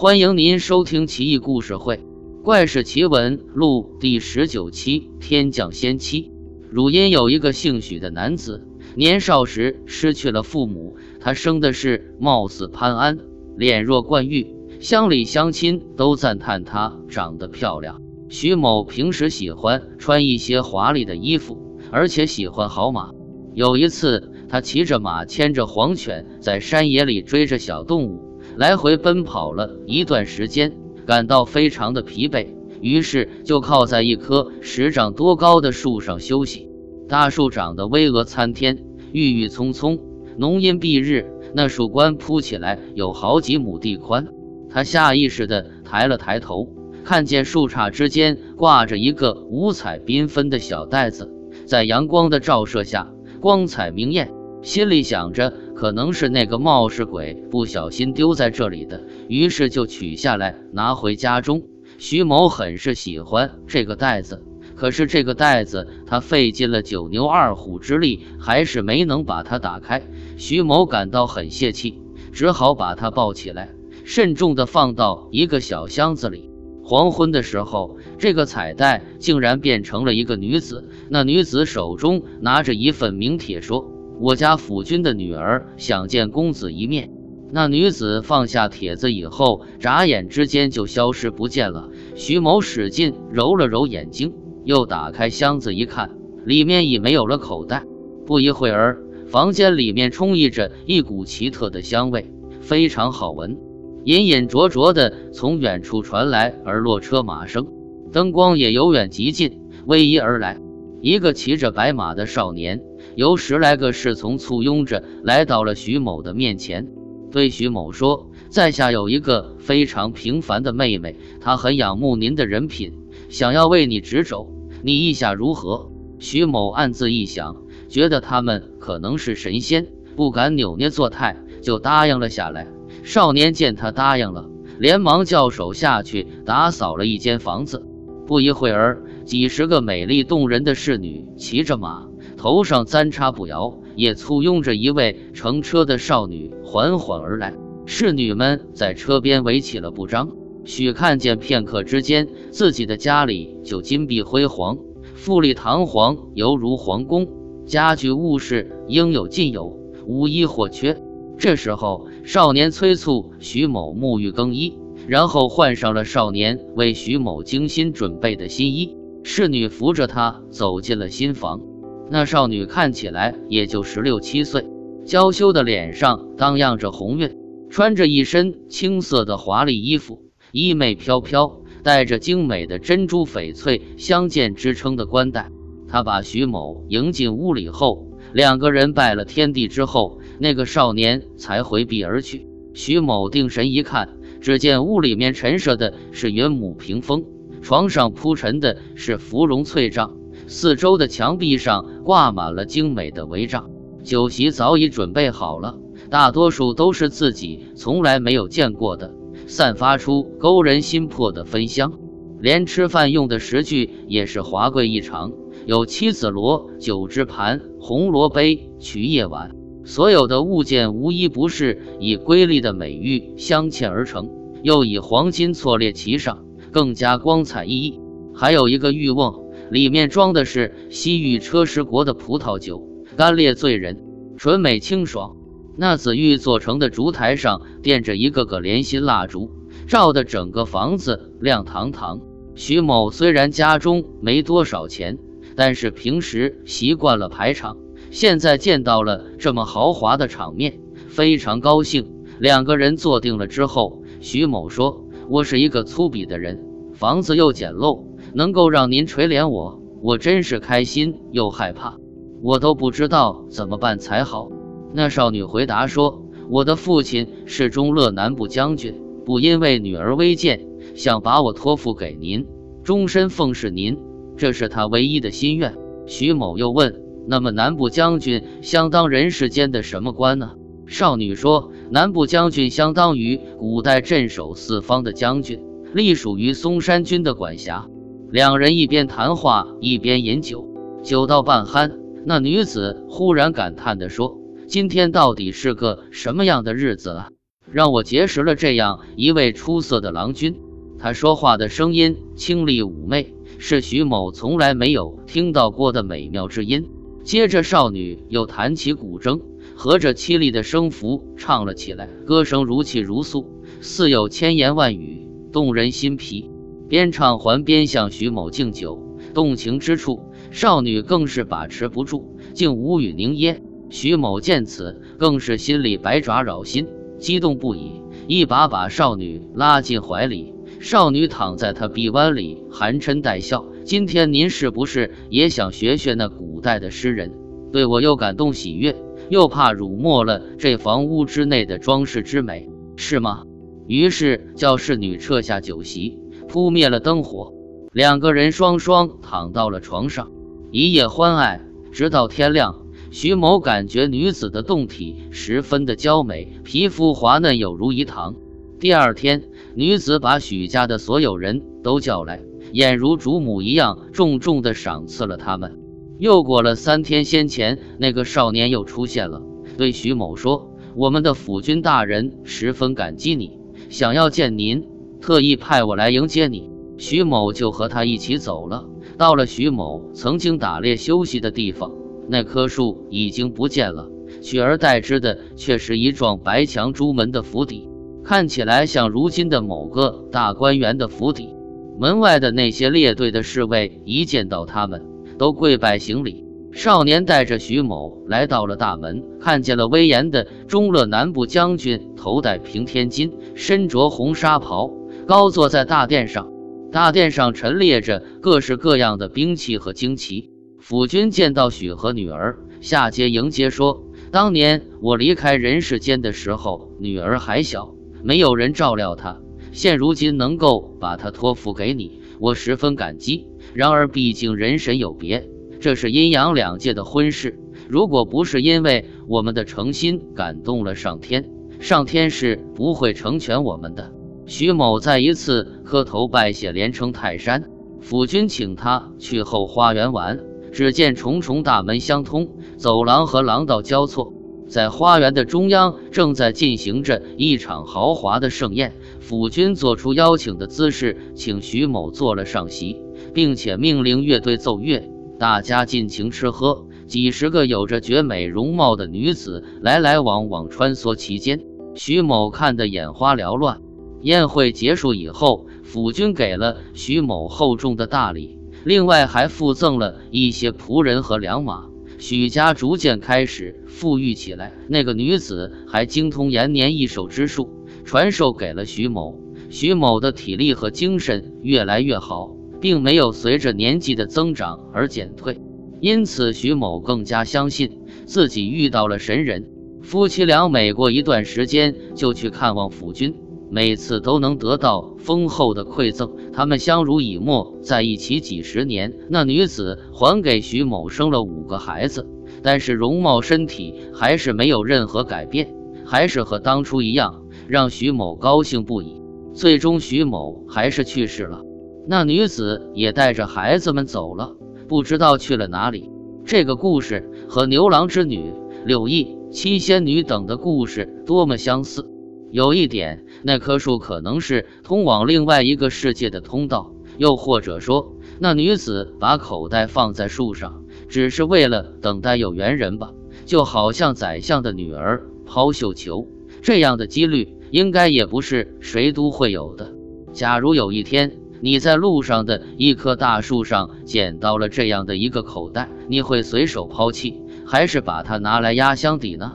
欢迎您收听《奇异故事会·怪事奇闻录》第十九期《天降仙妻》。汝阴有一个姓许的男子，年少时失去了父母，他生的是貌似潘安，脸若冠玉，乡里乡亲都赞叹他长得漂亮。徐某平时喜欢穿一些华丽的衣服，而且喜欢好马。有一次，他骑着马，牵着黄犬，在山野里追着小动物。来回奔跑了一段时间，感到非常的疲惫，于是就靠在一棵十丈多高的树上休息。大树长得巍峨参天，郁郁葱葱，浓荫蔽日，那树冠铺起来有好几亩地宽。他下意识地抬了抬头，看见树杈之间挂着一个五彩缤纷的小袋子，在阳光的照射下，光彩明艳。心里想着，可能是那个冒失鬼不小心丢在这里的，于是就取下来拿回家中。徐某很是喜欢这个袋子，可是这个袋子他费尽了九牛二虎之力，还是没能把它打开。徐某感到很泄气，只好把它抱起来，慎重地放到一个小箱子里。黄昏的时候，这个彩带竟然变成了一个女子，那女子手中拿着一份名帖，说。我家府君的女儿想见公子一面。那女子放下帖子以后，眨眼之间就消失不见了。徐某使劲揉了揉眼睛，又打开箱子一看，里面已没有了口袋。不一会儿，房间里面充溢着一股奇特的香味，非常好闻。隐隐灼灼的从远处传来而落车马声，灯光也由远及近，逶迤而来。一个骑着白马的少年。由十来个侍从簇拥着来到了徐某的面前，对徐某说：“在下有一个非常平凡的妹妹，她很仰慕您的人品，想要为你执肘，你意下如何？”徐某暗自一想，觉得他们可能是神仙，不敢扭捏作态，就答应了下来。少年见他答应了，连忙叫手下去打扫了一间房子。不一会儿，几十个美丽动人的侍女骑着马。头上簪插步摇，也簇拥着一位乘车的少女缓缓而来。侍女们在车边围起了布张。许看见片刻之间，自己的家里就金碧辉煌，富丽堂皇，犹如皇宫，家具物饰应有尽有，无一或缺。这时候，少年催促徐某沐浴更衣，然后换上了少年为徐某精心准备的新衣。侍女扶着他走进了新房。那少女看起来也就十六七岁，娇羞的脸上荡漾着红晕，穿着一身青色的华丽衣服，衣袂飘飘，戴着精美的珍珠翡翠相间支撑的冠带。她把徐某迎进屋里后，两个人拜了天地之后，那个少年才回避而去。徐某定神一看，只见屋里面陈设的是云母屏风，床上铺陈的是芙蓉翠帐。四周的墙壁上挂满了精美的帷帐，酒席早已准备好了，大多数都是自己从来没有见过的，散发出勾人心魄的芬香。连吃饭用的食具也是华贵异常，有七子罗、九只盘、红罗杯、曲叶碗，所有的物件无一不是以瑰丽的美玉镶嵌而成，又以黄金错列其上，更加光彩熠熠。还有一个玉瓮。里面装的是西域车师国的葡萄酒，干烈醉人，纯美清爽。那紫玉做成的烛台上垫着一个个莲心蜡烛，照得整个房子亮堂堂。徐某虽然家中没多少钱，但是平时习惯了排场，现在见到了这么豪华的场面，非常高兴。两个人坐定了之后，徐某说：“我是一个粗鄙的人，房子又简陋。”能够让您垂怜我，我真是开心又害怕，我都不知道怎么办才好。那少女回答说：“我的父亲是中乐南部将军，不因为女儿微贱，想把我托付给您，终身奉侍您，这是他唯一的心愿。”徐某又问：“那么南部将军相当人世间的什么官呢？”少女说：“南部将军相当于古代镇守四方的将军，隶属于嵩山军的管辖。”两人一边谈话一边饮酒，酒到半酣，那女子忽然感叹地说：“今天到底是个什么样的日子啊？让我结识了这样一位出色的郎君。他说话的声音清丽妩媚，是徐某从来没有听到过的美妙之音。接着，少女又弹起古筝，和着凄厉的声符唱了起来，歌声如泣如诉，似有千言万语，动人心脾。边唱还边向徐某敬酒，动情之处，少女更是把持不住，竟无语凝噎。徐某见此，更是心里百爪扰心，激动不已，一把把少女拉进怀里。少女躺在他臂弯里，含嗔带笑：“今天您是不是也想学学那古代的诗人？对我又感动喜悦，又怕辱没了这房屋之内的装饰之美，是吗？”于是叫侍女撤下酒席。扑灭了灯火，两个人双双躺到了床上，一夜欢爱，直到天亮。徐某感觉女子的胴体十分的娇美，皮肤滑嫩，有如饴糖。第二天，女子把许家的所有人都叫来，俨如主母一样，重重的赏赐了他们。又过了三天，先前那个少年又出现了，对徐某说：“我们的府君大人十分感激你，想要见您。”特意派我来迎接你，徐某就和他一起走了。到了徐某曾经打猎休息的地方，那棵树已经不见了，取而代之的却是一幢白墙朱门的府邸，看起来像如今的某个大观园的府邸。门外的那些列队的侍卫一见到他们，都跪拜行礼。少年带着徐某来到了大门，看见了威严的中乐南部将军，头戴平天巾，身着红纱袍。高坐在大殿上，大殿上陈列着各式各样的兵器和旌旗。府君见到许和女儿，下阶迎接说：“当年我离开人世间的时候，女儿还小，没有人照料她。现如今能够把她托付给你，我十分感激。然而，毕竟人神有别，这是阴阳两界的婚事。如果不是因为我们的诚心感动了上天，上天是不会成全我们的。”徐某再一次磕头拜谢，连称泰山。府君请他去后花园玩，只见重重大门相通，走廊和廊道交错，在花园的中央正在进行着一场豪华的盛宴。府君做出邀请的姿势，请徐某坐了上席，并且命令乐队奏乐，大家尽情吃喝。几十个有着绝美容貌的女子来来往往穿梭其间，徐某看得眼花缭乱。宴会结束以后，府君给了徐某厚重的大礼，另外还附赠了一些仆人和良马。许家逐渐开始富裕起来。那个女子还精通延年益寿之术，传授给了徐某。徐某的体力和精神越来越好，并没有随着年纪的增长而减退。因此，徐某更加相信自己遇到了神人。夫妻俩每过一段时间就去看望府君。每次都能得到丰厚的馈赠，他们相濡以沫在一起几十年。那女子还给徐某生了五个孩子，但是容貌身体还是没有任何改变，还是和当初一样，让徐某高兴不已。最终，徐某还是去世了，那女子也带着孩子们走了，不知道去了哪里。这个故事和牛郎织女、柳毅、七仙女等的故事多么相似。有一点，那棵树可能是通往另外一个世界的通道，又或者说，那女子把口袋放在树上，只是为了等待有缘人吧。就好像宰相的女儿抛绣球这样的几率，应该也不是谁都会有的。假如有一天你在路上的一棵大树上捡到了这样的一个口袋，你会随手抛弃，还是把它拿来压箱底呢？